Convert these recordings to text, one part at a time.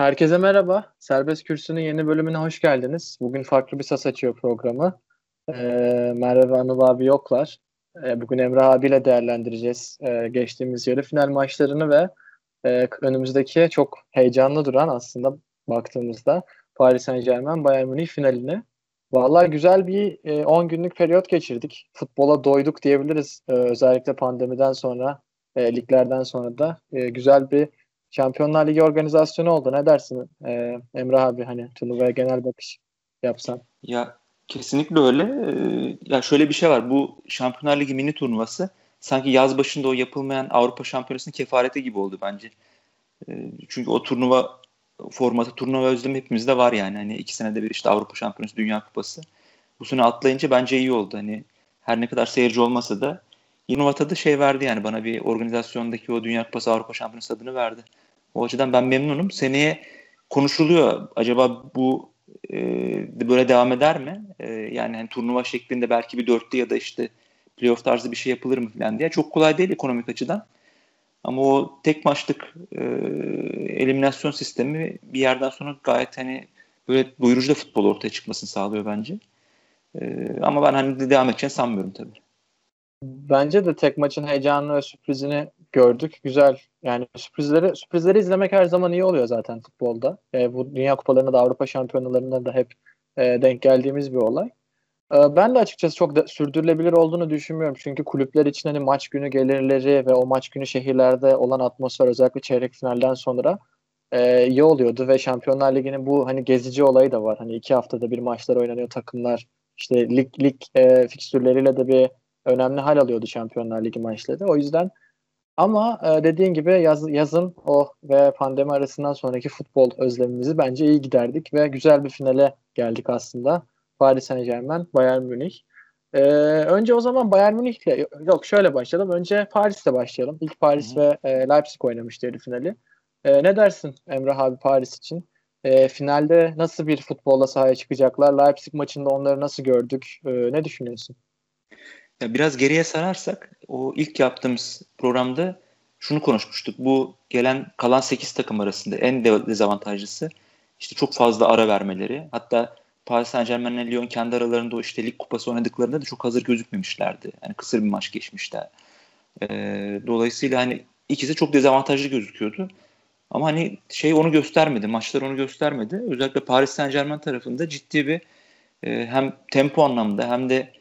Herkese merhaba. Serbest Kürsü'nün yeni bölümüne hoş geldiniz. Bugün farklı bir sas açıyor programı. Ee, Merve ve Anıl abi yoklar. Ee, bugün Emre abiyle değerlendireceğiz ee, geçtiğimiz yarı final maçlarını ve e, önümüzdeki çok heyecanlı duran aslında baktığımızda Paris Saint Germain Bayern Münih finalini. Vallahi güzel bir e, 10 günlük periyot geçirdik. Futbola doyduk diyebiliriz. E, özellikle pandemiden sonra, e, liglerden sonra da e, güzel bir Şampiyonlar Ligi organizasyonu oldu. Ne dersin e, Emrah abi hani turnuvaya genel bakış yapsan? Ya kesinlikle öyle. Ee, ya şöyle bir şey var. Bu Şampiyonlar Ligi mini turnuvası sanki yaz başında o yapılmayan Avrupa Şampiyonası'nın kefareti gibi oldu bence. Ee, çünkü o turnuva formatı, turnuva özlemi hepimizde var yani. Hani iki senede bir işte Avrupa Şampiyonası, Dünya Kupası. Bu sene atlayınca bence iyi oldu. Hani her ne kadar seyirci olmasa da Yunuvata da şey verdi yani bana bir organizasyondaki o Dünya Kupası Avrupa Şampiyonası adını verdi. O açıdan ben memnunum. Seneye konuşuluyor. Acaba bu e, böyle devam eder mi? E, yani hani turnuva şeklinde belki bir dörtlü ya da işte playoff tarzı bir şey yapılır mı falan diye. Çok kolay değil ekonomik açıdan. Ama o tek maçlık e, eliminasyon sistemi bir yerden sonra gayet hani böyle doyurucu da futbol ortaya çıkmasını sağlıyor bence. E, ama ben hani devam edeceğini sanmıyorum tabii. Bence de tek maçın heyecanını ve sürprizini gördük. Güzel. Yani sürprizleri sürprizleri izlemek her zaman iyi oluyor zaten futbolda. E, bu Dünya Kupalarında da Avrupa Şampiyonalarında da hep e, denk geldiğimiz bir olay. E, ben de açıkçası çok da sürdürülebilir olduğunu düşünmüyorum. Çünkü kulüpler için hani maç günü gelirleri ve o maç günü şehirlerde olan atmosfer özellikle çeyrek finalden sonra e, iyi oluyordu ve Şampiyonlar Ligi'nin bu hani gezici olayı da var. Hani iki haftada bir maçlar oynanıyor takımlar. İşte lig lig e, fikstürleriyle de bir önemli hal alıyordu Şampiyonlar Ligi maçları. O yüzden ama e, dediğin gibi yaz, yazın o ve pandemi arasından sonraki futbol özlemimizi bence iyi giderdik ve güzel bir finale geldik aslında. Paris Saint Germain, Bayern Münih. E, önce o zaman Bayern Münih'le yok şöyle başlayalım. Önce Paris'te başlayalım. İlk Paris Hı-hı. ve e, Leipzig oynamıştı yarı finali. E, ne dersin Emrah abi Paris için? E, finalde nasıl bir futbolla sahaya çıkacaklar? Leipzig maçında onları nasıl gördük? E, ne düşünüyorsun? Ya biraz geriye sararsak o ilk yaptığımız programda şunu konuşmuştuk. Bu gelen kalan 8 takım arasında en dezavantajlısı işte çok fazla ara vermeleri. Hatta Paris Saint Germain ile Lyon kendi aralarında o işte lig kupası oynadıklarında da çok hazır gözükmemişlerdi. Yani kısır bir maç geçmişler. Ee, dolayısıyla hani ikisi çok dezavantajlı gözüküyordu. Ama hani şey onu göstermedi. Maçlar onu göstermedi. Özellikle Paris Saint Germain tarafında ciddi bir e, hem tempo anlamında hem de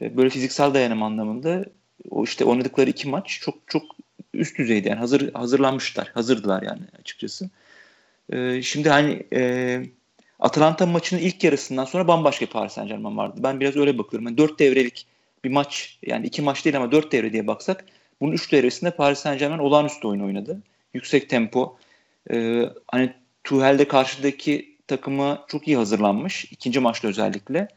böyle fiziksel dayanım anlamında o işte oynadıkları iki maç çok çok üst düzeydi yani hazır hazırlanmışlar hazırdılar yani açıkçası. Ee, şimdi hani e, Atalanta maçının ilk yarısından sonra bambaşka Paris Saint Germain vardı. Ben biraz öyle bakıyorum. Yani dört devrelik bir maç yani iki maç değil ama dört devre diye baksak bunun üç devresinde Paris Saint Germain olağanüstü oyun oynadı. Yüksek tempo. Ee, hani Tuhel'de karşıdaki takımı çok iyi hazırlanmış. ikinci maçta özellikle.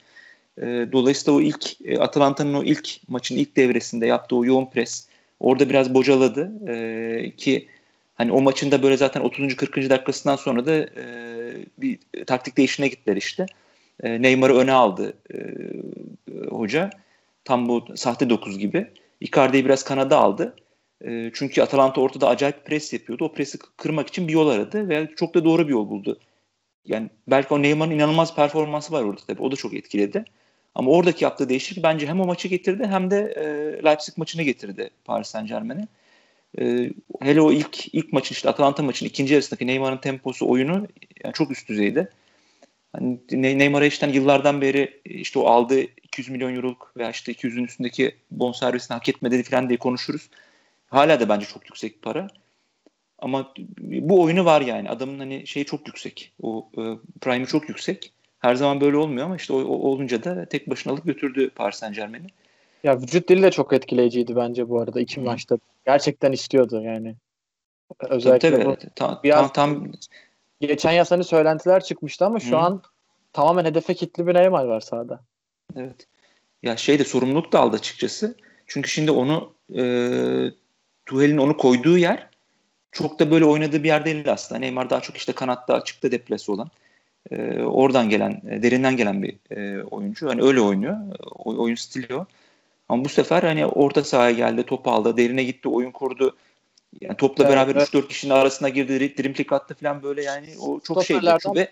E, dolayısıyla o ilk e, Atalanta'nın o ilk maçın ilk devresinde yaptığı o yoğun pres orada biraz bocaladı e, ki hani o maçın da böyle zaten 30. 40. dakikasından sonra da e, bir taktik değişine gittiler işte. E, Neymar'ı öne aldı e, hoca. Tam bu sahte 9 gibi. Icardi'yi biraz kanada aldı. E, çünkü Atalanta ortada acayip pres yapıyordu. O presi kırmak için bir yol aradı ve çok da doğru bir yol buldu. Yani belki o Neymar'ın inanılmaz performansı var orada tabii. O da çok etkiledi. Ama oradaki yaptığı değişiklik bence hem o maçı getirdi hem de e, Leipzig maçını getirdi Paris Saint Germain'e. E, hele o ilk ilk maçın işte Atalanta maçının ikinci yarısındaki Neymar'ın temposu oyunu yani çok üst düzeyde. Hani Neymar'a işte yıllardan beri işte o aldığı 200 milyon euroluk veya işte 200'ün üstündeki bonservisini hak etmedi falan diye konuşuruz. Hala da bence çok yüksek para. Ama bu oyunu var yani. Adamın hani şeyi çok yüksek. O e, prime'i çok yüksek. Her zaman böyle olmuyor ama işte o, o olunca da tek başına alıp götürdü Paris Saint Germain'i. Ya vücut dili de çok etkileyiciydi bence bu arada iki Hı. maçta. Gerçekten istiyordu yani. Özellikle tabii, tabii. Bu, tam, biraz tam, tam geçen yaz hani söylentiler çıkmıştı ama şu Hı. an tamamen hedefe kilitli bir Neymar var sahada. Evet. Ya şey de sorumluluk da aldı açıkçası. Çünkü şimdi onu e, Tuhel'in onu koyduğu yer çok da böyle oynadığı bir yer değil aslında. Neymar daha çok işte kanatta açıkta deplesi olan e, oradan gelen, e, derinden gelen bir e, oyuncu. Hani öyle oynuyor. O, oyun stili o. Ama bu sefer hani orta sahaya geldi, top aldı, derine gitti, oyun kurdu. Yani topla Evet, beraber evet. 3-4 kişinin arasına girdi, dribbling attı falan böyle yani o çok şeydi. Ve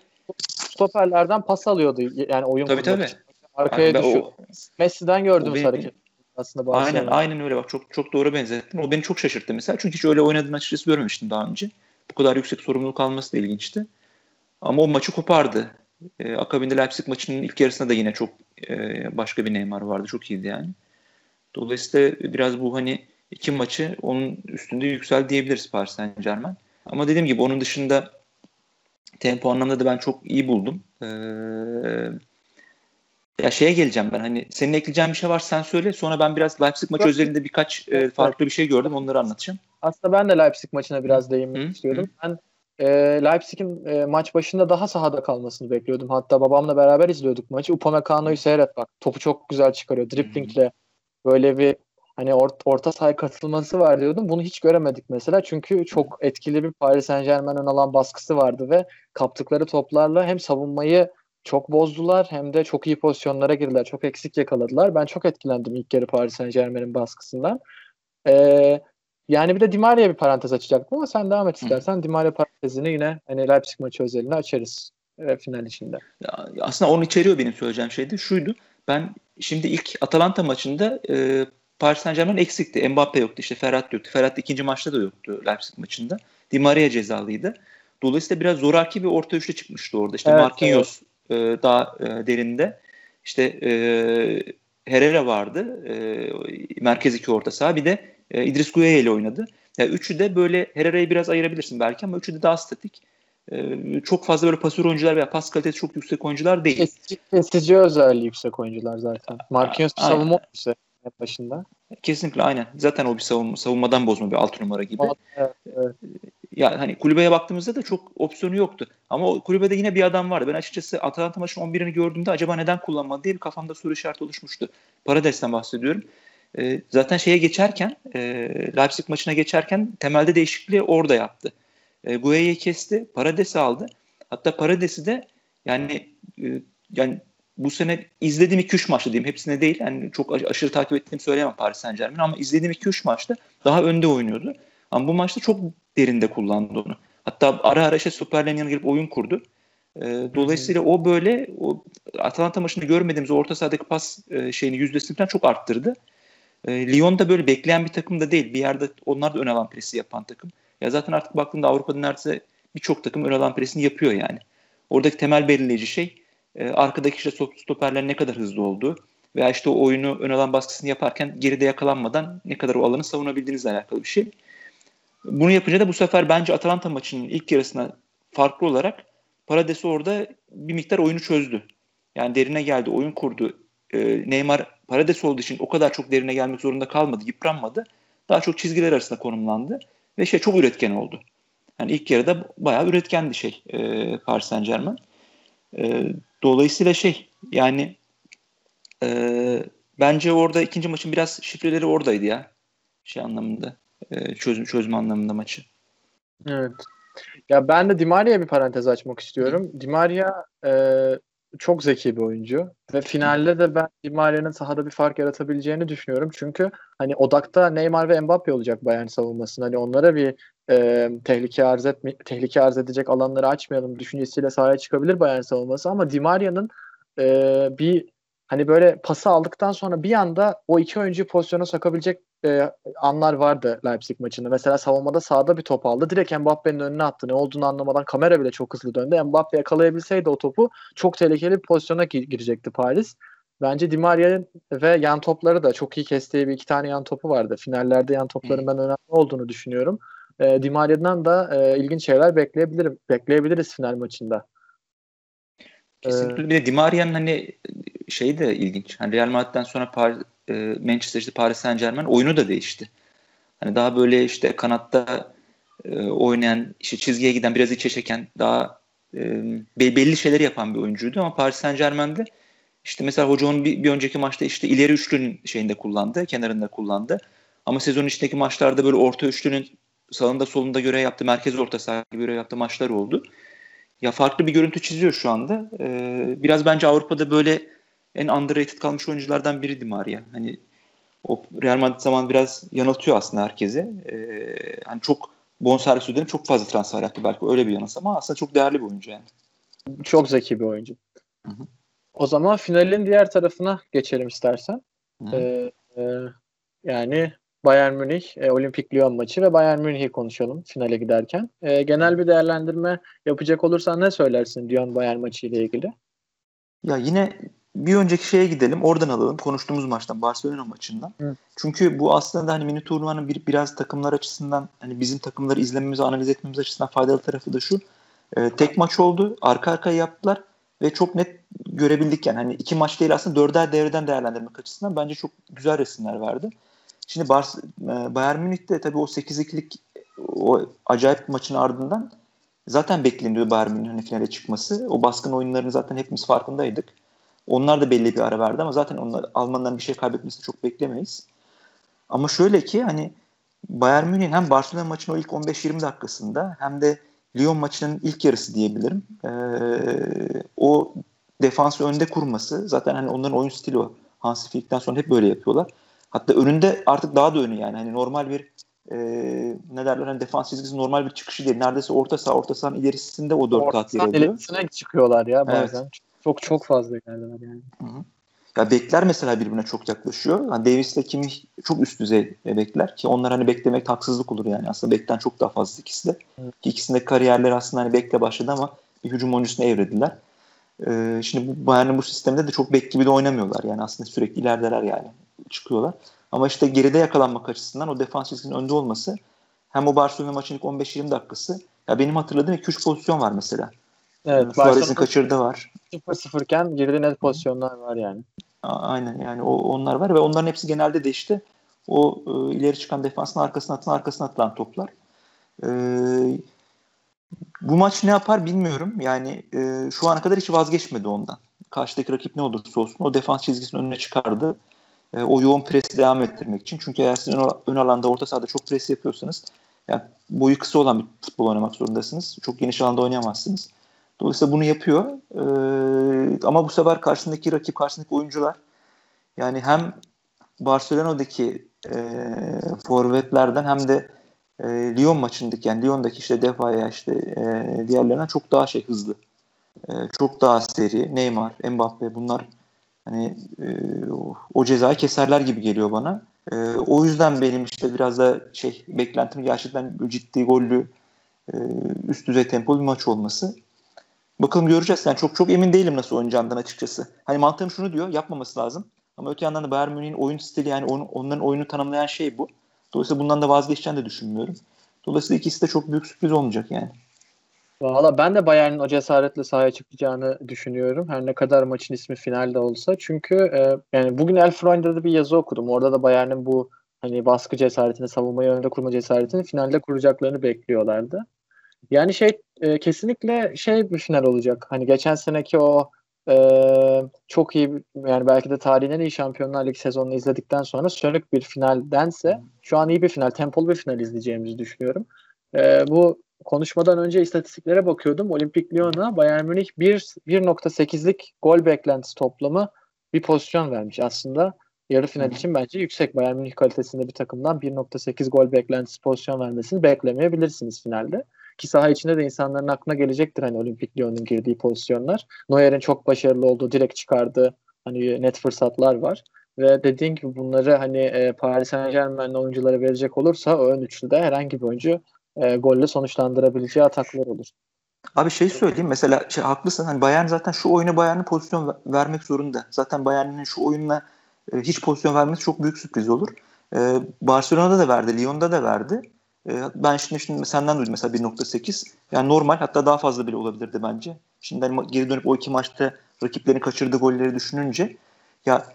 Stoperlerden pas alıyordu yani oyun Tabii, tabii. için. Arkaya Yani düşüyor. o- Messi'den gördüğümüz benim- hareket aslında Aynen Barcelona. aynen öyle bak çok çok doğru benzettin. O beni çok şaşırttı mesela. Çünkü hiç öyle oynadığını açıkçası görmemiştim daha önce. Bu kadar yüksek sorumluluk alması da ilginçti. Ama o maçı kopardı. Ee, akabinde Leipzig maçının ilk yarısında da yine çok e, başka bir Neymar vardı. Çok iyiydi yani. Dolayısıyla biraz bu hani iki maçı onun üstünde yüksel diyebiliriz Paris Saint Germain. Ama dediğim gibi onun dışında tempo anlamında da ben çok iyi buldum. Ee, ya şeye geleceğim ben hani senin ekleyeceğin bir şey var sen söyle sonra ben biraz Leipzig maçı Yok. özelinde birkaç e, farklı bir şey gördüm onları anlatacağım. Aslında ben de Leipzig maçına biraz değinmek Hı, istiyorum. Ben e, Leipzig'in e, maç başında daha sahada kalmasını bekliyordum. Hatta babamla beraber izliyorduk maçı. Upamecano'yu seyret bak. Topu çok güzel çıkarıyor. Driblingle böyle bir hani or- orta sahaya katılması var diyordum. Bunu hiç göremedik mesela. Çünkü çok etkili bir Paris Saint Germain'in alan baskısı vardı ve kaptıkları toplarla hem savunmayı çok bozdular hem de çok iyi pozisyonlara girdiler. Çok eksik yakaladılar. Ben çok etkilendim ilk yarı Paris Saint Germain'in baskısından. Ee, yani bir de Di Maria'ya bir parantez açacaktım ama sen devam et istersen. Di Maria parantezini yine hani Leipzig maçı özelinde açarız e, final içinde. Ya, aslında onu içeriyor benim söyleyeceğim şey de şuydu. Ben şimdi ilk Atalanta maçında e, Paris Saint Germain eksikti. Mbappe yoktu işte Ferhat yoktu. Ferhat ikinci maçta da yoktu Leipzig maçında. Di Maria cezalıydı. Dolayısıyla biraz zoraki bir orta üçlü çıkmıştı orada. İşte Evet, Marquinhos e, daha e, derinde. İşte e, Herrera vardı. E, merkez iki orta saha. Bir de e, İdris Gueye ile oynadı. Yani üçü de böyle Herrera'yı biraz ayırabilirsin belki ama üçü de daha statik. E, çok fazla böyle pasör oyuncular veya pas kalitesi çok yüksek oyuncular değil. Kesici, kesici özelliği yüksek oyuncular zaten. Marquinhos bir savunma oyuncusu başında. Kesinlikle aynen. Zaten o bir savunma, savunmadan bozma bir altı numara gibi. Evet, evet. Ya hani kulübeye baktığımızda da çok opsiyonu yoktu. Ama o kulübede yine bir adam vardı. Ben açıkçası Atalanta maçının 11'ini gördüğümde acaba neden kullanmadı diye bir kafamda soru işareti oluşmuştu. Parades'ten bahsediyorum. Ee, zaten şeye geçerken, e, Leipzig maçına geçerken temelde değişikliği orada yaptı. E, Gueye'yi kesti, Parades'i aldı. Hatta Parades'i de yani e, yani bu sene izlediğim 2-3 maçta diyeyim. Hepsine değil. Yani çok aş- aşırı takip ettiğimi söyleyemem Paris Saint Germain ama izlediğim 2-3 maçta daha önde oynuyordu. Ama bu maçta çok derinde kullandı onu. Hatta ara ara işte stoperlerin yanına gelip oyun kurdu. E, dolayısıyla o böyle o Atalanta maçında görmediğimiz orta sahadaki pas e, şeyini yüzdesini çok arttırdı. E, Lyon da böyle bekleyen bir takım da değil. Bir yerde onlar da ön alan presi yapan takım. Ya zaten artık baktığında Avrupa'da neredeyse birçok takım ön alan presini yapıyor yani. Oradaki temel belirleyici şey e, arkadaki işte stop- stoperlerin ne kadar hızlı olduğu veya işte o oyunu ön alan baskısını yaparken geride yakalanmadan ne kadar o alanı savunabildiğinizle alakalı bir şey. Bunu yapınca da bu sefer bence Atalanta maçının ilk yarısına farklı olarak Paredes orada bir miktar oyunu çözdü. Yani derine geldi, oyun kurdu. Ee, Neymar Paredes olduğu için o kadar çok derine gelmek zorunda kalmadı, yıpranmadı. Daha çok çizgiler arasında konumlandı ve şey çok üretken oldu. Yani ilk yarıda bayağı üretkendi şey e, Paris Saint Germain. E, dolayısıyla şey yani e, bence orada ikinci maçın biraz şifreleri oradaydı ya. Şey anlamında. E, çözüm, çözme anlamında maçı. Evet. Ya ben de Di Maria'ya bir parantez açmak istiyorum. Di Maria e, çok zeki bir oyuncu ve finalde de ben Di sahada bir fark yaratabileceğini düşünüyorum. Çünkü hani odakta Neymar ve Mbappe olacak Bayern savunmasında. Hani onlara bir e, tehlike arz etme, tehlike arz edecek alanları açmayalım düşüncesiyle sahaya çıkabilir Bayern savunması ama Di Maria'nın e, bir hani böyle pası aldıktan sonra bir anda o iki oyuncuyu pozisyona sokabilecek e, anlar vardı Leipzig maçında. Mesela savunmada sağda bir top aldı. Direkt Mbappe'nin önüne attı. Ne olduğunu anlamadan kamera bile çok hızlı döndü. Mbappe yakalayabilseydi o topu çok tehlikeli bir pozisyona gi- girecekti Paris. Bence Di Maria'nın ve yan topları da çok iyi kestiği bir iki tane yan topu vardı. Finallerde yan topların ben önemli olduğunu düşünüyorum. E, Di Maria'dan da e, ilginç şeyler bekleyebilirim. Bekleyebiliriz final maçında. Kesinlikle. Bir de Di Maria'nın hani şey de ilginç. Hani Real Madrid'den sonra Paris, e, Manchester işte Paris Saint Germain oyunu da değişti. Hani daha böyle işte kanatta e, oynayan, işte çizgiye giden, biraz içe çeken, daha e, be- belli şeyleri yapan bir oyuncuydu ama Paris Saint Germain'de işte mesela hoca onu bir, bir önceki maçta işte ileri üçlünün şeyinde kullandı, kenarında kullandı. Ama sezon içindeki maçlarda böyle orta üçlünün sağında solunda görev yaptığı, merkez orta saha gibi görev yaptığı maçlar oldu. Ya farklı bir görüntü çiziyor şu anda. Ee, biraz bence Avrupa'da böyle en underrated kalmış oyunculardan biri Di Maria. Hani o Real Madrid zaman biraz yanıltıyor aslında herkese. Ee, yani çok bonservis ödenip çok fazla transfer yaptı belki öyle bir yanısı ama aslında çok değerli bir oyuncu yani. Çok zeki bir oyuncu. Hı hı. O zaman finalin diğer tarafına geçelim istersen. Ee, e, yani Bayern Münih e, Olimpik Lyon maçı ve Bayern Münih'i konuşalım finale giderken. E, genel bir değerlendirme yapacak olursan ne söylersin Lyon Bayern maçı ile ilgili? Ya yine bir önceki şeye gidelim. Oradan alalım. Konuştuğumuz maçtan, Barcelona maçından. Hı. Çünkü bu aslında hani mini turnuvanın bir, biraz takımlar açısından hani bizim takımları izlememiz, analiz etmemiz açısından faydalı tarafı da şu. E, tek maç oldu. Arka arkaya yaptılar ve çok net görebildik yani. Hani iki maç değil aslında dörder devreden değerlendirmek açısından bence çok güzel resimler verdi. Şimdi Bar e, Bayern Münih'te tabii o 8-2'lik o acayip maçın ardından zaten bekleniyordu Bayern Münih'in hani finale çıkması. O baskın oyunlarını zaten hepimiz farkındaydık. Onlar da belli bir ara verdi ama zaten onlar Almanların bir şey kaybetmesini çok beklemeyiz. Ama şöyle ki hani Bayern Münih'in hem Barcelona maçının o ilk 15-20 dakikasında hem de Lyon maçının ilk yarısı diyebilirim. Ee, o defansı önde kurması zaten hani onların oyun stili o. Hansi Flick'ten sonra hep böyle yapıyorlar. Hatta önünde artık daha da önü yani. Hani normal bir e, ne derler hani defans çizgisi normal bir çıkışı değil. Neredeyse orta saha orta sahanın ilerisinde o dört kat yer alıyor. çıkıyorlar ya bazen. Evet. Çok çok fazla ilerler yani. Hı hı. Ya bekler mesela birbirine çok yaklaşıyor. Yani Davis ile Kimi çok üst düzey bekler ki onlar hani beklemek haksızlık olur yani. Aslında bekten çok daha fazla ikisi de. Hı. Ki ikisinde kariyerleri aslında hani bekle başladı ama bir hücum oyuncusuna evrediler. Ee, şimdi bu Bayern'in bu sistemde de çok bek gibi de oynamıyorlar. Yani aslında sürekli ilerideler yani. Çıkıyorlar. Ama işte geride yakalanmak açısından o defans çizginin önde olması hem o Barcelona maçının ilk 15-20 dakikası ya benim hatırladığım 2-3 pozisyon var mesela. Evet. Suarez'in kaçırdığı var. 0-0 iken girdi net pozisyonlar var yani. Aynen yani o, onlar var ve onların hepsi genelde de işte o e, ileri çıkan defansın arkasına atılan arkasına atılan toplar. E, bu maç ne yapar bilmiyorum. Yani e, şu ana kadar hiç vazgeçmedi ondan. Karşıdaki rakip ne olursa olsun o defans çizgisinin önüne çıkardı. E, o yoğun presi devam ettirmek için. Çünkü eğer sizin ön alanda orta sahada çok pres yapıyorsanız yani boyu kısa olan bir futbol oynamak zorundasınız. Çok geniş alanda oynayamazsınız. Dolayısıyla bunu yapıyor. Ee, ama bu sefer karşısındaki rakip, karşısındaki oyuncular yani hem Barcelona'daki e, forvetlerden hem de e, Lyon maçındaki yani Lyon'daki işte Defa'ya işte e, diğerlerinden çok daha şey hızlı. E, çok daha seri. Neymar, Mbappe bunlar hani e, o cezayı keserler gibi geliyor bana. E, o yüzden benim işte biraz da şey beklentim gerçekten ciddi gollü e, üst düzey tempolu bir maç olması. Bakalım göreceğiz. Yani çok çok emin değilim nasıl oynayacağından açıkçası. Hani mantığım şunu diyor yapmaması lazım. Ama öte yandan da Bayern Münih'in oyun stili yani on, onların oyunu tanımlayan şey bu. Dolayısıyla bundan da vazgeçeceğini de düşünmüyorum. Dolayısıyla ikisi de çok büyük sürpriz olmayacak yani. Valla ben de Bayern'in o cesaretle sahaya çıkacağını düşünüyorum. Her ne kadar maçın ismi finalde olsa. Çünkü e, yani bugün El Freund'da da bir yazı okudum. Orada da Bayern'in bu hani baskı cesaretini, savunmayı önde kurma cesaretini finalde kuracaklarını bekliyorlardı. Yani şey e, kesinlikle şey bir final olacak. Hani geçen seneki o e, çok iyi yani belki de tarihin en iyi Şampiyonlar Ligi sezonunu izledikten sonra sönük bir finaldense şu an iyi bir final, tempolu bir final izleyeceğimizi düşünüyorum. E, bu konuşmadan önce istatistiklere bakıyordum. Olimpik Lyon'a Bayern Münih 1.8'lik gol beklentisi toplamı bir pozisyon vermiş aslında. Yarı final için bence yüksek Bayern Münih kalitesinde bir takımdan 1.8 gol beklentisi pozisyon vermesini beklemeyebilirsiniz finalde. Ki saha içinde de insanların aklına gelecektir hani Olimpik Lyon'un girdiği pozisyonlar. Neuer'in çok başarılı olduğu, direkt çıkardığı hani net fırsatlar var. Ve dediğin gibi bunları hani e, Paris Saint Germain'in oyunculara verecek olursa o ön üçlüde herhangi bir oyuncu e, golle sonuçlandırabileceği ataklar olur. Abi şey söyleyeyim mesela şey, haklısın hani Bayern zaten şu oyunu Bayern'e pozisyon vermek zorunda. Zaten Bayern'in şu oyunla e, hiç pozisyon vermesi çok büyük sürpriz olur. E, Barcelona'da da verdi, Lyon'da da verdi. Ee, ben şimdi, şimdi senden duydum mesela 1.8. Yani normal hatta daha fazla bile olabilirdi bence. Şimdi hani geri dönüp o iki maçta rakiplerini kaçırdığı golleri düşününce ya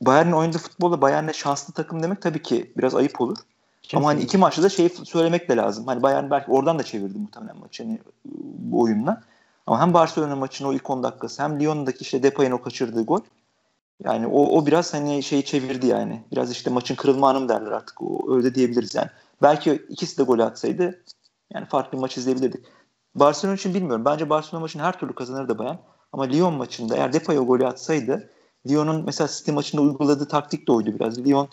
Bayern'in oynadığı futbolda Bayern'e şanslı takım demek tabii ki biraz ayıp olur. Kesinlikle. Ama hani iki maçta da şey söylemek de lazım. Hani Bayern belki oradan da çevirdi muhtemelen maçı hani, bu oyunla. Ama hem Barcelona maçının o ilk 10 dakikası hem Lyon'daki işte Depay'ın o kaçırdığı gol. Yani o, o biraz hani şeyi çevirdi yani. Biraz işte maçın kırılma anı mı derler artık. O, öyle diyebiliriz yani. Belki ikisi de gol atsaydı yani farklı bir maç izleyebilirdik. Barcelona için bilmiyorum. Bence Barcelona maçını her türlü kazanırdı bayan. Ama Lyon maçında eğer Depay o golü atsaydı Lyon'un mesela City maçında uyguladığı taktik de oydu biraz. Lyon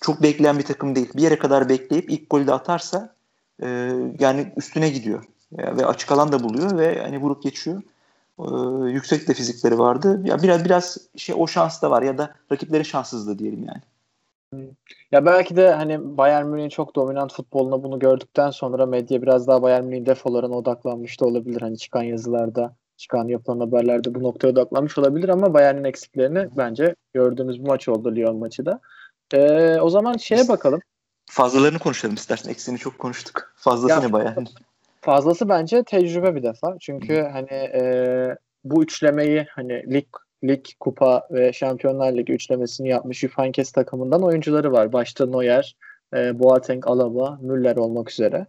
çok bekleyen bir takım değil. Bir yere kadar bekleyip ilk golü de atarsa e, yani üstüne gidiyor. Ya, ve açık alan da buluyor ve hani vurup geçiyor. E, yüksek de fizikleri vardı. Ya biraz biraz şey o şans da var ya da rakiplerin şanssızlığı diyelim yani. Ya belki de hani Bayern Münih'in çok dominant futboluna bunu gördükten sonra medya biraz daha Bayern Münih'in defolarına odaklanmış da olabilir. Hani çıkan yazılarda, çıkan yapılan haberlerde bu noktaya odaklanmış olabilir ama Bayern'in eksiklerini bence gördüğümüz bu maç oldu Lyon maçı da. Ee, o zaman şeye bakalım. Fazlalarını konuşalım istersen. Eksiğini çok konuştuk. Fazlası ya, ne Bayern? Fazlası bence tecrübe bir defa. Çünkü hani e, bu üçlemeyi hani lig lig, kupa ve Şampiyonlar Ligi üçlemesini yapmış Juvenkes takımından oyuncuları var. Başta Neuer, e, Boateng, Alaba, Müller olmak üzere.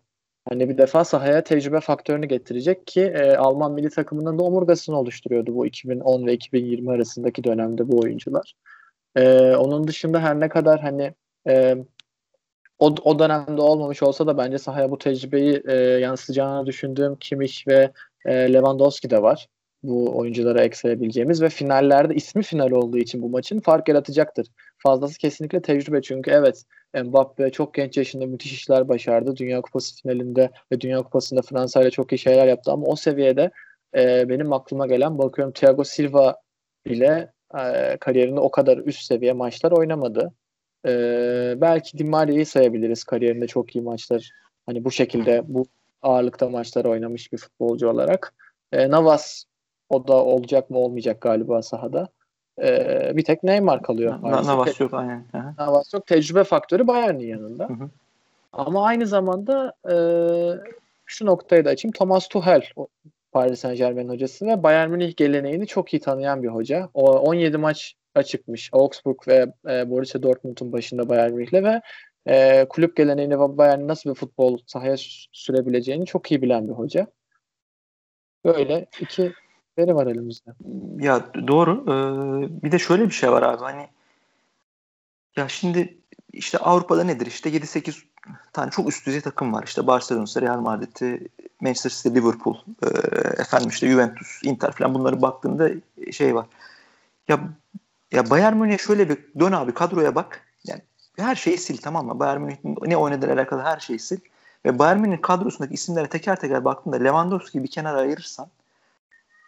Hani bir defa sahaya tecrübe faktörünü getirecek ki e, Alman milli takımının da omurgasını oluşturuyordu bu 2010 ve 2020 arasındaki dönemde bu oyuncular. E, onun dışında her ne kadar hani e, o, o dönemde olmamış olsa da bence sahaya bu tecrübeyi e, yansıtacağını düşündüğüm Kimmich ve e, Lewandowski de var bu oyunculara ekleyebileceğimiz ve finallerde ismi final olduğu için bu maçın fark yaratacaktır. Fazlası kesinlikle tecrübe çünkü evet Mbappe çok genç yaşında müthiş işler başardı. Dünya Kupası finalinde ve Dünya Kupası'nda Fransa ile çok iyi şeyler yaptı ama o seviyede e, benim aklıma gelen bakıyorum Thiago Silva ile e, kariyerinde o kadar üst seviye maçlar oynamadı. E, belki Di Maria'yı sayabiliriz kariyerinde çok iyi maçlar. Hani bu şekilde bu ağırlıkta maçlar oynamış bir futbolcu olarak. E, Navas o da olacak mı olmayacak galiba sahada. Ee, bir tek Neymar kalıyor. Na, Navas yok aynen. Navas yok. Tecrübe faktörü Bayern'in yanında. Hı hı. Ama aynı zamanda e, şu noktayı da açayım. Thomas Tuchel Paris Saint Germain hocası ve Bayern Münih geleneğini çok iyi tanıyan bir hoca. O 17 maç çıkmış. Augsburg ve e, Borussia Dortmund'un başında Bayern Münih'le ve e, kulüp geleneğini ve Bayern'in nasıl bir futbol sahaya sürebileceğini çok iyi bilen bir hoca. Böyle iki veri var elimizde. Ya doğru. Ee, bir de şöyle bir şey var abi hani ya şimdi işte Avrupa'da nedir? İşte 7-8 tane çok üst düzey takım var. İşte Barcelona, Real Madrid, Manchester City, Liverpool, e, efendim işte Juventus, Inter falan bunları baktığında şey var. Ya ya Bayern Münih şöyle bir dön abi kadroya bak. Yani her şeyi sil tamam mı? Bayern Münih ne oynadığı alakalı her şeyi sil. Ve Bayern Münih kadrosundaki isimlere teker teker baktığında Lewandowski'yi bir kenara ayırırsan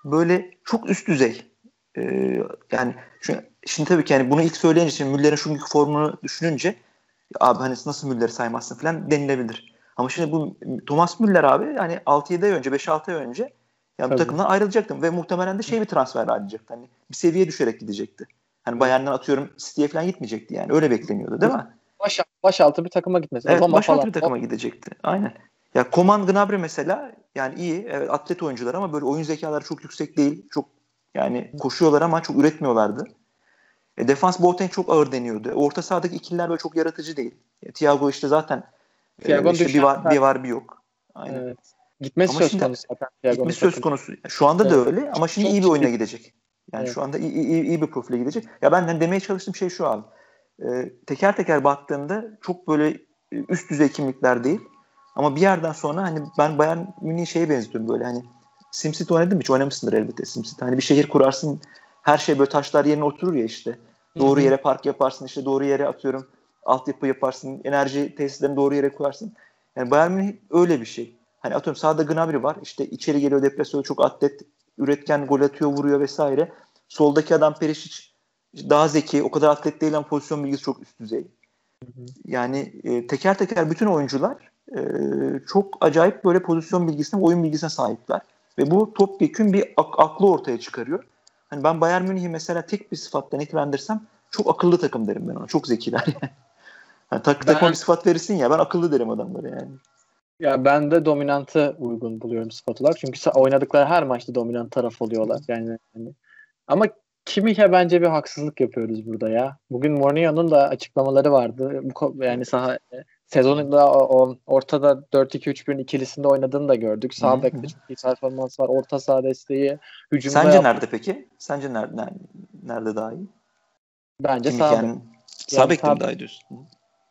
böyle çok üst düzey. Ee, yani şu, şimdi tabii ki yani bunu ilk söyleyince şimdi Müller'in şu günkü formunu düşününce abi hani nasıl Müller'i saymazsın falan denilebilir. Ama şimdi bu Thomas Müller abi hani 6-7 ay önce 5-6 ay önce yani bu takımdan ayrılacaktı ve muhtemelen de şey bir transfer ayrılacaktı. Hani bir seviye düşerek gidecekti. Hani Bayern'den atıyorum City'ye falan gitmeyecekti yani. Öyle bekleniyordu değil mi? Baş, baş altı bir takıma gitmesi. Evet, baş altı bir takıma gidecekti. Aynen. Ya Koman Gnabry mesela yani iyi evet atlet oyuncular ama böyle oyun zekaları çok yüksek değil. Çok yani koşuyorlar ama çok üretmiyorlardı. E, defans Boateng çok ağır deniyordu. Orta sahadaki ikililer böyle çok yaratıcı değil. E, Thiago işte zaten e, işte bir var, bir var bir yok. Aynen. Evet. Gitmesi ama söz konusu zaten. Gitmesi söz konusu. Şu anda evet. da öyle ama şimdi çok iyi bir oyuna gidecek. Yani evet. şu anda iyi, iyi, iyi bir profile gidecek. Ya ben demeye çalıştığım şey şu abi. E, teker teker baktığında çok böyle üst düzey kimlikler değil. Ama bir yerden sonra hani ben Bayern Münih'i şeye benziyorum böyle hani SimCity oynadın mı? Hiç oynamışsındır elbette SimCity. Hani bir şehir kurarsın her şey böyle taşlar yerine oturur ya işte. Doğru yere park yaparsın işte doğru yere atıyorum altyapı yaparsın enerji tesislerini doğru yere koyarsın. Yani Bayern Münih öyle bir şey. Hani atıyorum sağda Gnabry var işte içeri geliyor depresyonu çok atlet üretken gol atıyor vuruyor vesaire. Soldaki adam Perisic daha zeki o kadar atlet değil ama pozisyon bilgisi çok üst düzey. Yani e, teker teker bütün oyuncular e, çok acayip böyle pozisyon bilgisine, oyun bilgisine sahipler. Ve bu topyekün bir ak- aklı ortaya çıkarıyor. Hani ben Bayern Münih'i mesela tek bir sıfatla nitelendirsem çok akıllı takım derim ben ona. Çok zekiler yani. yani tak, ben, takıma bir sıfat verirsin ya ben akıllı derim adamlara yani. Ya ben de dominantı uygun buluyorum sıfat olarak. Çünkü oynadıkları her maçta dominant taraf oluyorlar. Yani, yani. Ama Kimih'e bence bir haksızlık yapıyoruz burada ya. Bugün Mourinho'nun da açıklamaları vardı. Bu yani saha sezonunda o, ortada 4-2-3-1'in ikilisinde oynadığını da gördük. Sağ bekte çok iyi performans var. Orta saha desteği. Hücumda Sence yaptı. nerede peki? Sence nerede, nerede daha iyi? Bence sağ yani, Sağ bekte mi daha iyi diyorsun?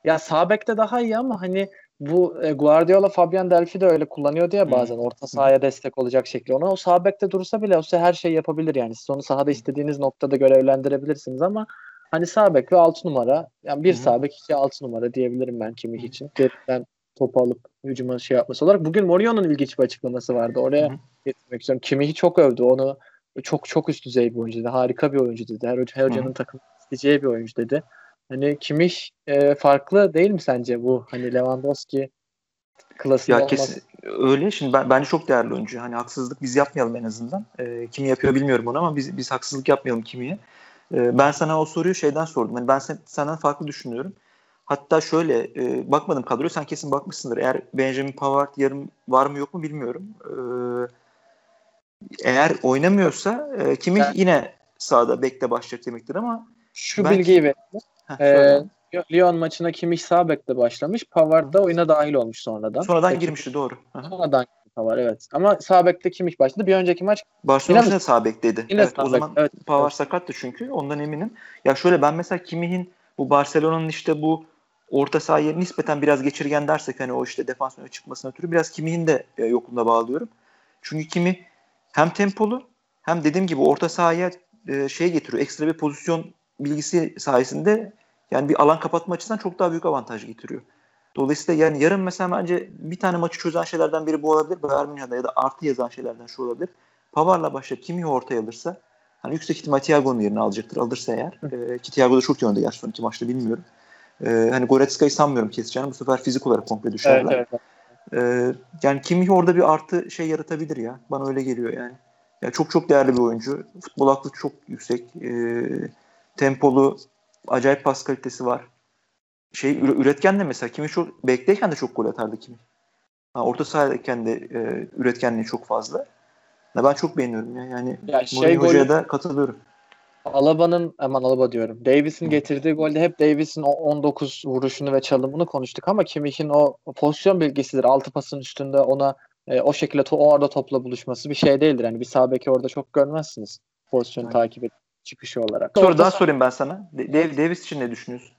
Ya sağ bekte daha iyi ama hani bu e, Guardiola Fabian Delphi de öyle kullanıyor diye bazen hmm. orta sahaya destek olacak şekli. Ona o sağ bekte dursa bile o her şeyi yapabilir yani. Siz onu sahada istediğiniz noktada görevlendirebilirsiniz ama Hani sağ bek ve 6 numara. Yani bir sağ bek iki 6 numara diyebilirim ben Kimmich için. Geriden topu alıp hücuma şey yapması olarak. Bugün Mourinho'nun ilginç bir açıklaması vardı. Oraya Hı-hı. getirmek istiyorum. Kimihi çok övdü. Onu çok çok üst düzey bir oyuncu dedi. Harika bir oyuncu dedi. Her, her hocanın takım isteyeceği bir oyuncu dedi. Hani Kimih e, farklı değil mi sence bu? Hani Lewandowski klasında ya kesin öyle. Şimdi ben, bence çok değerli oyuncu. Hani haksızlık biz yapmayalım en azından. E, kim yapıyor bilmiyorum onu ama biz biz haksızlık yapmayalım Kimi'ye. E, ben sana o soruyu şeyden sordum. Yani ben sen, senden farklı düşünüyorum. Hatta şöyle e, bakmadım kadroya sen kesin bakmışsındır. Eğer Benjamin Pavard yarım var mı yok mu bilmiyorum. E, eğer oynamıyorsa e, kimi ben, yine sağda bekle başlayacak demektir ama şu ben, bilgiyi ver. Ee, Lyon maçına Kimmich sağ bekle başlamış. Pavard da oyuna dahil olmuş sonradan. Sonradan Peki, girmişti doğru. Sonradan Pavard evet. Ama sağ bekte başladı. Bir önceki maç Barcelona yine sağ bekteydi. Yine evet, sağ o zaman evet, Pavard evet. sakattı çünkü ondan eminim. Ya şöyle ben mesela Kimmich'in bu Barcelona'nın işte bu orta sahaya nispeten biraz geçirgen dersek hani o işte defans öne çıkmasına ötürü biraz Kimmich'in de e, yokluğuna bağlıyorum. Çünkü Kimi hem tempolu hem dediğim gibi orta sahaya e, şey getiriyor. Ekstra bir pozisyon bilgisi sayesinde yani bir alan kapatma açısından çok daha büyük avantaj getiriyor. Dolayısıyla yani yarın mesela bence bir tane maçı çözen şeylerden biri bu olabilir. Bayern Münih'de ya da artı yazan şeylerden şu olabilir. Pavar'la başlayıp kimi ortaya alırsa hani yüksek ihtimal Thiago'nun yerini alacaktır. Alırsa eğer. E, ki Thiago da çok oynadı gerçi son iki maçta bilmiyorum. E, hani Goretzka'yı sanmıyorum keseceğini. Bu sefer fizik olarak komple düşerler. Evet, evet. E, yani Kimi orada bir artı şey yaratabilir ya. Bana öyle geliyor yani. Yani çok çok değerli bir oyuncu. Futbol aklı çok yüksek. E, tempolu, acayip pas kalitesi var. Şey üretken de mesela kimi çok bekleyken de çok gol atardı kimi. Ha, orta sahadayken de e, üretkenliği çok fazla. Ya ben çok beğeniyorum ya. Yani ya şey Hoca'ya da katılıyorum. Alaba'nın aman Alaba diyorum. Davis'in getirdiği golde hep Davis'in o 19 vuruşunu ve çalımını konuştuk ama Kimmich'in o, pozisyon bilgisidir. Altı pasın üstünde ona e, o şekilde to- o arada topla buluşması bir şey değildir. Yani bir sağ beki orada çok görmezsiniz pozisyonu Aynen. takip edip çıkışı olarak. Soru daha sorayım ben sana. Dave, Davis için ne düşünüyorsun?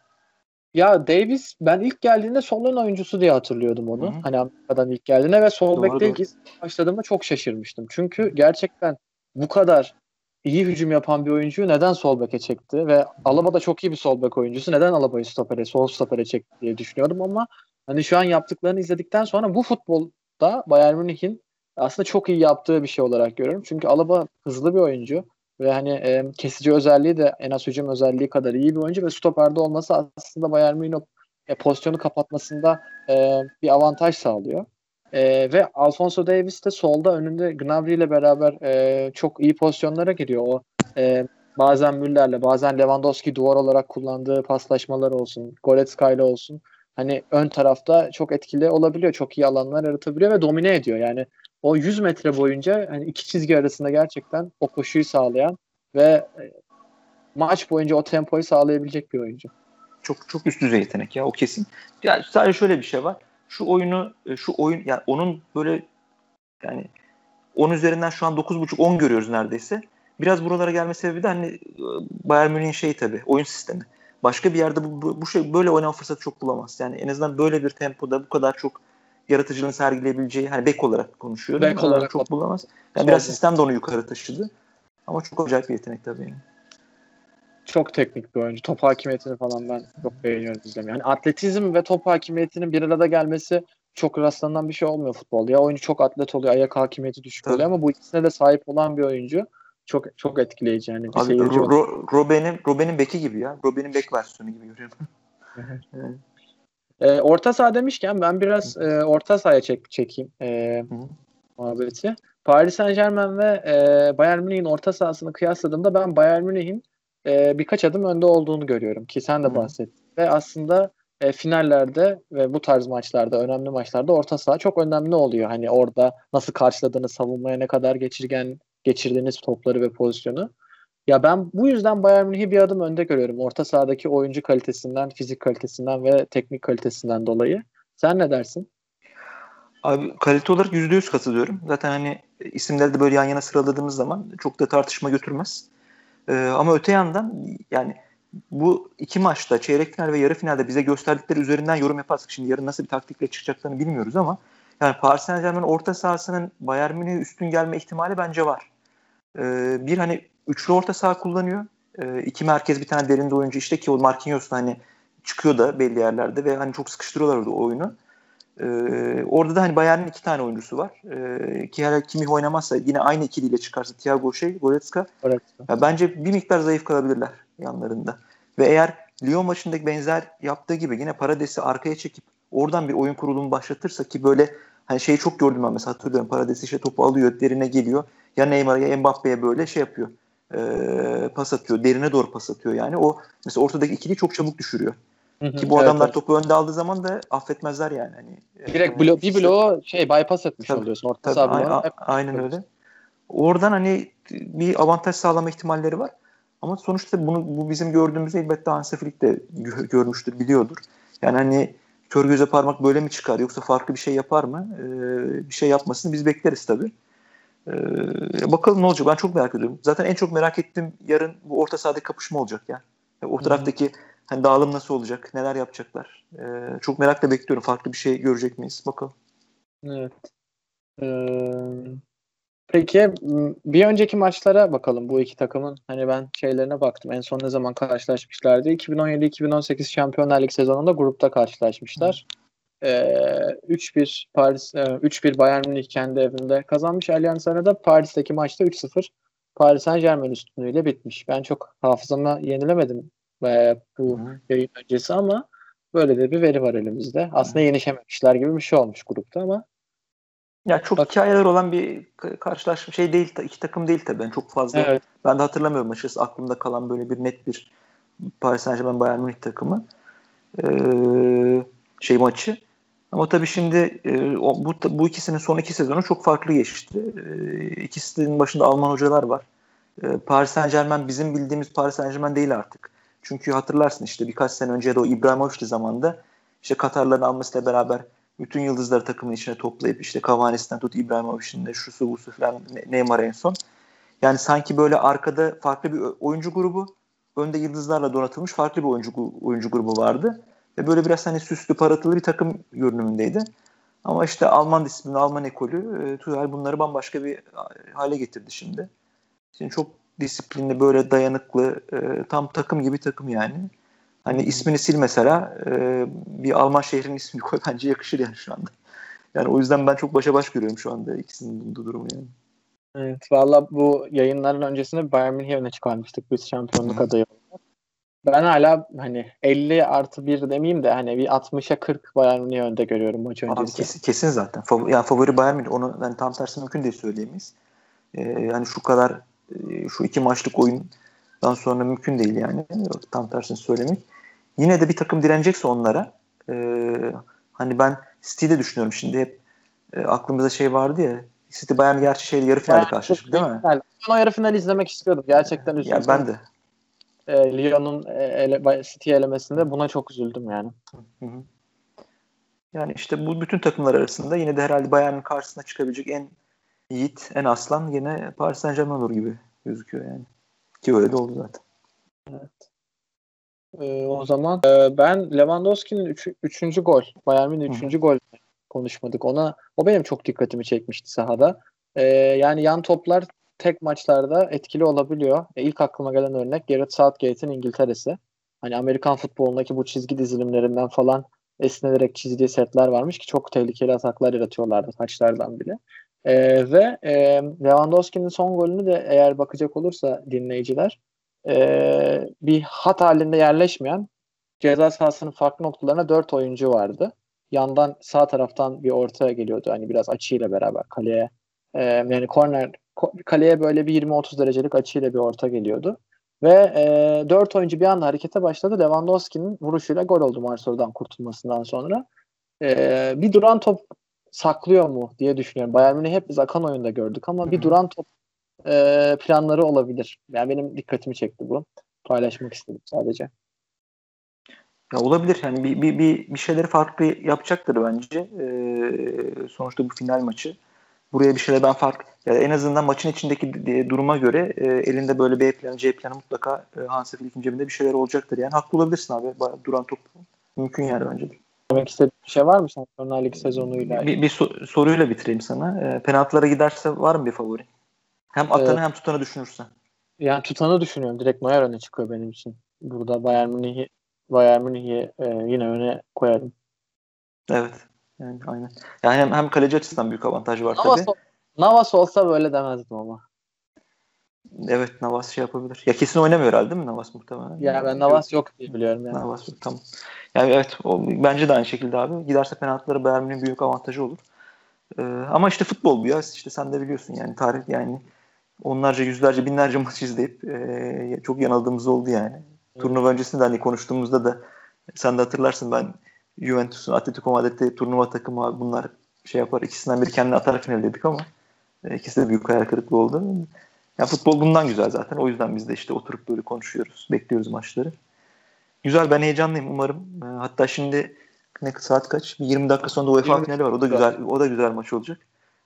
Ya Davis ben ilk geldiğinde sol ön oyuncusu diye hatırlıyordum onu. Hı-hı. Hani Amerika'dan ilk geldiğinde ve sol bekte ilk başladığımda çok şaşırmıştım. Çünkü gerçekten bu kadar iyi hücum yapan bir oyuncuyu neden sol beke çekti ve Alaba da çok iyi bir sol bek oyuncusu. Neden Alaba'yı stopere, sol stopere çekti diye düşünüyorum ama hani şu an yaptıklarını izledikten sonra bu futbolda Bayern Münih'in aslında çok iyi yaptığı bir şey olarak görüyorum. Çünkü Alaba hızlı bir oyuncu ve hani e, kesici özelliği de en az hücum özelliği kadar iyi bir oyuncu ve stoperde olması aslında Bayern Münih e, pozisyonu kapatmasında e, bir avantaj sağlıyor. E, ve Alfonso Davis de solda önünde Gnabry ile beraber e, çok iyi pozisyonlara giriyor. O e, bazen Müller'le bazen Lewandowski duvar olarak kullandığı paslaşmalar olsun, Goretzka ile olsun. Hani ön tarafta çok etkili olabiliyor. Çok iyi alanlar yaratabiliyor ve domine ediyor. Yani o 100 metre boyunca hani iki çizgi arasında gerçekten o koşuyu sağlayan ve e, maç boyunca o tempoyu sağlayabilecek bir oyuncu. Çok çok üst düzey yetenek ya o kesin. Ya sadece şöyle bir şey var. Şu oyunu e, şu oyun yani onun böyle yani 10 üzerinden şu an 9.5 10 görüyoruz neredeyse. Biraz buralara gelme sebebi de hani e, Bayern Münih'in şeyi tabii oyun sistemi. Başka bir yerde bu, bu, bu şey böyle oynama fırsatı çok bulamaz. Yani en azından böyle bir tempoda bu kadar çok yaratıcılığını sergileyebileceği hani bek olarak konuşuyorum. Bek olarak çok bulamaz. Yani biraz sistem de onu yukarı taşıdı. Ama çok acayip bir yetenek tabii. Yani. Çok teknik bir oyuncu. Top hakimiyetini falan ben çok beğeniyorum izlemeyi. Yani atletizm ve top hakimiyetinin bir arada gelmesi çok rastlanan bir şey olmuyor futbolda. Ya oyuncu çok atlet oluyor, ayak hakimiyeti düşük Tabii. oluyor ama bu ikisine de sahip olan bir oyuncu çok çok etkileyici yani. Abi, Ro- Ro- Robben'in Robben'in beki gibi ya. Robben'in bek versiyonu gibi görüyorum. E, orta saha demişken ben biraz e, orta sahaya çek, çekeyim e, muhabbeti. Paris Saint Germain ve e, Bayern Münih'in orta sahasını kıyasladığımda ben Bayern Münih'in e, birkaç adım önde olduğunu görüyorum ki sen de bahsettin. Ve aslında e, finallerde ve bu tarz maçlarda, önemli maçlarda orta saha çok önemli oluyor. Hani orada nasıl karşıladığınız, savunmaya ne kadar geçirgen geçirdiğiniz topları ve pozisyonu. Ya ben bu yüzden Bayern Münih'i bir adım önde görüyorum. Orta sahadaki oyuncu kalitesinden, fizik kalitesinden ve teknik kalitesinden dolayı. Sen ne dersin? Abi kalite olarak %100 katılıyorum. Zaten hani isimleri de böyle yan yana sıraladığımız zaman çok da tartışma götürmez. Ee, ama öte yandan yani bu iki maçta çeyrek final ve yarı finalde bize gösterdikleri üzerinden yorum yaparsak şimdi yarın nasıl bir taktikle çıkacaklarını bilmiyoruz ama yani Paris Saint Germain orta sahasının Bayern Münih'e üstün gelme ihtimali bence var. Ee, bir hani üçlü orta saha kullanıyor. E, iki merkez bir tane derinde oyuncu işte ki o Marquinhos hani çıkıyor da belli yerlerde ve hani çok sıkıştırıyorlar orada oyunu. Ee, orada da hani Bayern'in iki tane oyuncusu var. Ee, ki her Kimi oynamazsa yine aynı ikiliyle çıkarsa Thiago şey, Goretzka. Goretzka. Ya bence bir miktar zayıf kalabilirler yanlarında. Ve eğer Lyon maçındaki benzer yaptığı gibi yine Parades'i arkaya çekip oradan bir oyun kurulumu başlatırsa ki böyle hani şeyi çok gördüm ben mesela hatırlıyorum Paradesi işte topu alıyor derine geliyor ya Neymar'a ya Mbappe'ye böyle şey yapıyor e, pas atıyor derine doğru pas atıyor yani o mesela ortadaki ikili çok çabuk düşürüyor. Ki bu Evet, adamlar evet. topu önde aldığı zaman da affetmezler yani. Hani, Direkt blo bir bloğu şey bypass etmiş Tabii, oluyorsun. Orta Tabii, saha a- bloğu. a- Hep- aynen öyle. Oradan hani bir avantaj sağlama ihtimalleri var. Ama sonuçta bunu bu bizim gördüğümüz elbette Hansi Flick de gö- görmüştür, biliyordur. Yani hani kör göze parmak böyle mi çıkar yoksa farklı bir şey yapar mı? Ee, bir şey yapmasını biz bekleriz tabii. Ee, bakalım ne olacak ben çok merak ediyorum. Zaten en çok merak ettiğim yarın bu orta sahadaki kapışma olacak ya. Yani o taraftaki hani dağılım nasıl olacak, neler yapacaklar. Ee, çok merakla bekliyorum. Farklı bir şey görecek miyiz? Bakalım. Evet. Ee, peki bir önceki maçlara bakalım bu iki takımın. Hani ben şeylerine baktım. En son ne zaman karşılaşmışlardı? 2017-2018 Şampiyonlar Ligi sezonunda grupta karşılaşmışlar. Ee, 3-1 Paris e, 3-1 Bayern Münih kendi evinde kazanmış. Allianz Arena'da Paris'teki maçta 3-0 Paris Saint-Germain üstünlüğüyle bitmiş. Ben çok hafızama yenilemedim e, bu yayın öncesi ama böyle de bir veri var elimizde. Aslında yenişememişler gibi bir şey olmuş grupta ama Ya çok Bak- hikayeler olan bir karşılaşma şey değil. iki takım değil tabii. Yani çok fazla. evet. Ben de hatırlamıyorum açıkçası aklımda kalan böyle bir net bir Paris Saint-Germain Bayern Münih takımı ee, şey maçı. Ama tabii şimdi e, bu, bu ikisinin son iki sezonu çok farklı geçti. E, ikisinin başında Alman hocalar var. E, Paris Saint-Germain bizim bildiğimiz Paris Saint-Germain değil artık. Çünkü hatırlarsın işte birkaç sene önce de o İbrahimovic'li zamanda işte Katarların almasıyla beraber bütün yıldızları takımın içine toplayıp işte Cavani'sinden tut İbrahimovic'in de şusu busu falan Ne- Neymar en son. Yani sanki böyle arkada farklı bir oyuncu grubu, önde yıldızlarla donatılmış farklı bir oyuncu oyuncu grubu vardı. Ve böyle biraz hani süslü paratılı bir takım görünümündeydi. Ama işte Alman disiplini, Alman ekolü e, Tuchel bunları bambaşka bir hale getirdi şimdi. Şimdi çok disiplinli, böyle dayanıklı, e, tam takım gibi takım yani. Hani ismini sil mesela e, bir Alman şehrinin ismini koy bence yakışır yani şu anda. Yani o yüzden ben çok başa baş görüyorum şu anda ikisinin bulunduğu durumu yani. Evet, valla bu yayınların öncesinde Bayern Münih'i öne çıkarmıştık biz şampiyonluk adayı. Ben hala hani 50 artı 1 demeyeyim de hani bir 60'a 40 Bayern Münih'i önde görüyorum maç Abi öncesi. kesin, kesin zaten. Favori, yani favori Bayern Münih. Onu yani tam tersi mümkün değil söyleyemeyiz. Ee, yani şu kadar e, şu iki maçlık oyundan sonra mümkün değil yani. Tam tersini söylemek. Yine de bir takım direnecekse onlara e, hani ben City'yi de düşünüyorum şimdi hep e, aklımızda şey vardı ya City Bayern gerçi şey yarı finalde Bayern karşılaştık değil mi? Ben o yarı finali izlemek istiyordum. Gerçekten üzüldüm. Ya ben de. E, Lyon'un e, ele, City elemesinde buna çok üzüldüm yani. Hı hı. Yani işte bu bütün takımlar arasında yine de herhalde Bayern'in karşısına çıkabilecek en yiğit, en aslan yine Paris Saint-Germain olur gibi gözüküyor yani. Ki öyle de oldu zaten. E, o zaman e, ben Lewandowski'nin 3. Üç, üçüncü gol, Bayern Münih 3. gol konuşmadık. Ona o benim çok dikkatimi çekmişti sahada. E, yani yan toplar tek maçlarda etkili olabiliyor. E, ilk aklıma gelen örnek Gareth Southgate'in İngiltere'si. Hani Amerikan futbolundaki bu çizgi dizilimlerinden falan esnelerek çizdiği setler varmış ki çok tehlikeli ataklar yaratıyorlardı taçlardan bile. E, ve e, Lewandowski'nin son golünü de eğer bakacak olursa dinleyiciler e, bir hat halinde yerleşmeyen ceza sahasının farklı noktalarına dört oyuncu vardı. Yandan sağ taraftan bir ortaya geliyordu. Hani biraz açıyla beraber kaleye e, yani korner ko- kaleye böyle bir 20-30 derecelik açıyla bir orta geliyordu. Ve e, dört oyuncu bir anda harekete başladı. Lewandowski'nin vuruşuyla gol oldu Marcelo'dan kurtulmasından sonra. E, bir duran top saklıyor mu diye düşünüyorum. Bayern Münih hep biz akan oyunda gördük ama bir duran top e, planları olabilir. Yani benim dikkatimi çekti bu. Paylaşmak istedim sadece. Ya olabilir yani bir, bir, bir, bir şeyleri farklı yapacaktır bence. Ee, sonuçta bu final maçı. Buraya bir şeyler ben fark yani en azından maçın içindeki de- duruma göre e, elinde böyle B planı C planı mutlaka e, Hansi Flick'in cebinde bir şeyler olacaktır. Yani haklı olabilirsin abi. Duran top mümkün yani bence de. Demek istediğin bir şey var mı Şampiyonlar Ligi sezonuyla? Bir, bir so- soruyla bitireyim sana. E, penaltılara giderse var mı bir favori? Hem atanı Evet. hem tutanı düşünürsen. Yani tutanı düşünüyorum. Direkt Neuer öne çıkıyor benim için. Burada Bayern Münih'i Bayern Münih'i e, yine öne koyarım. Evet. Yani aynen. Yani hem, hem kaleci açısından büyük avantaj var Navas, tabii. Navas olsa böyle demezdim ama. Evet Navas şey yapabilir. Ya kesin oynamıyor herhalde değil mi Navas muhtemelen? Ya ben Navas yok diye biliyorum yani. Navas yok tamam. Yani evet o, bence de aynı şekilde abi. Giderse penaltıları Bayern Münih'in büyük avantajı olur. Ee, ama işte futbol bu ya. İşte sen de biliyorsun yani tarih yani onlarca yüzlerce binlerce maç izleyip e, çok yanıldığımız oldu yani. Evet. Turnuva öncesinde hani konuştuğumuzda da sen de hatırlarsın ben Juventus'un Atletico Madrid'de turnuva takımı bunlar şey yapar ikisinden biri kendini atar final dedik ama e, ikisi de büyük hayal kırıklığı oldu. Ya futbol bundan güzel zaten. O yüzden biz de işte oturup böyle konuşuyoruz. Bekliyoruz maçları. Güzel ben heyecanlıyım umarım. E, hatta şimdi ne saat kaç? Bir 20 dakika sonra da UEFA 20 finali var. O da güzel o da güzel maç olacak.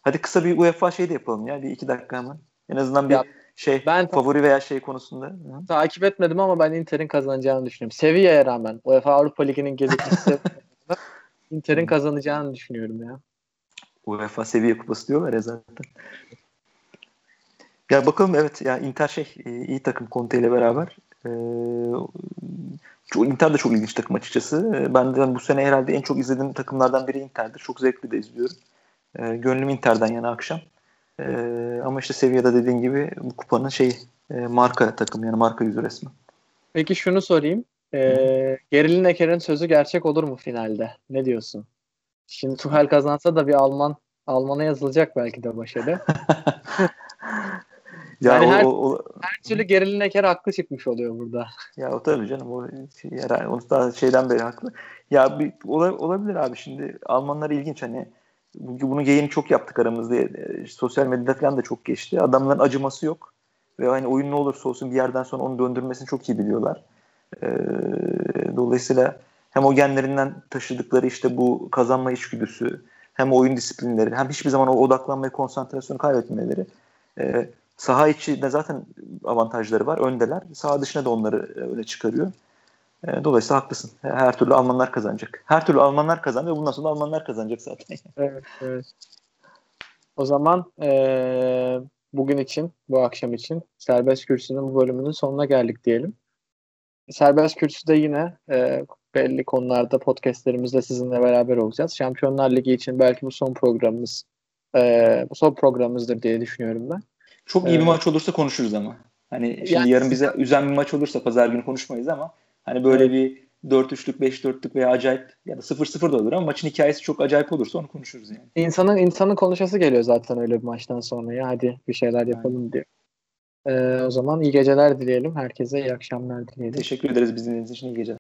Hadi kısa bir UEFA şey de yapalım ya. Bir iki dakika hemen. En azından bir Ya, şey ben- favori veya şey konusunda. Hı. Takip etmedim ama ben Inter'in kazanacağını düşünüyorum. Sevilla'ya rağmen UEFA Avrupa Ligi'nin gecikmesi Inter'in kazanacağını düşünüyorum ya. UEFA seviye kupası diyorlar ya zaten. Ya bakalım evet ya Inter şey e, iyi takım Conte ile beraber. Ee, Inter de çok ilginç takım açıkçası. Ee, Ben de bu sene herhalde en çok izlediğim takımlardan biri Inter'dir. Çok zevkli de izliyorum. Ee, gönlüm Inter'den yana akşam. Ee, ama işte seviyede dediğin gibi bu kupanın şey marka takım yani marka yüzü resmen. Peki şunu sorayım. Ee, Gerili Neker'in sözü gerçek olur mu finalde? Ne diyorsun? Şimdi Tuchel kazansa da bir Alman Alman'a yazılacak belki de başarı. Ya Yani o, her- o, o- Her türlü Gerili Neker haklı çıkmış oluyor burada. Ya o tabii canım o herhalde, o daha şeyden beri haklı. Ya bir, ola- olabilir abi şimdi Almanlar ilginç hani bu- bunu geyini çok yaptık aramızda. E, sosyal medyada falan da çok geçti. Adamların acıması yok. Ve hani oyun ne olursa olsun bir yerden sonra onu döndürmesini çok iyi biliyorlar. E, dolayısıyla hem o genlerinden taşıdıkları işte bu kazanma içgüdüsü hem oyun disiplinleri hem hiçbir zaman o odaklanmayı konsantrasyonu kaybetmeleri e, saha içi de zaten avantajları var. Öndeler. Saha dışına da onları e, öne çıkarıyor. E, Dolayısıyla haklısın. Her türlü Almanlar kazanacak. Her türlü Almanlar kazanıyor. Bundan sonra Almanlar kazanacak zaten. Evet, evet. O zaman eee, bugün için, bu akşam için Serbest Kürsü'nün bu bölümünün sonuna geldik diyelim. Serbest Kürsü'de yine eee, belli konularda podcastlerimizle sizinle beraber olacağız. Şampiyonlar Ligi için belki bu son programımız eee, bu son programımızdır diye düşünüyorum ben. Çok iyi bir Evet. maç olursa konuşuruz ama. Hani şimdi Yani- yarın bize üzen bir maç olursa pazar günü konuşmayız ama hani böyle bir 4-3'lük 5-4'lük veya acayip ya da 0-0 da olur ama maçın hikayesi çok acayip olursa onu konuşuruz yani. İnsanın insanın konuşası geliyor zaten öyle bir maçtan sonra. Ya hadi bir şeyler yapalım diye. Eee, o zaman iyi geceler dileyelim. Herkese iyi akşamlar dileyelim. Teşekkür ederiz bizim için iyi geceler.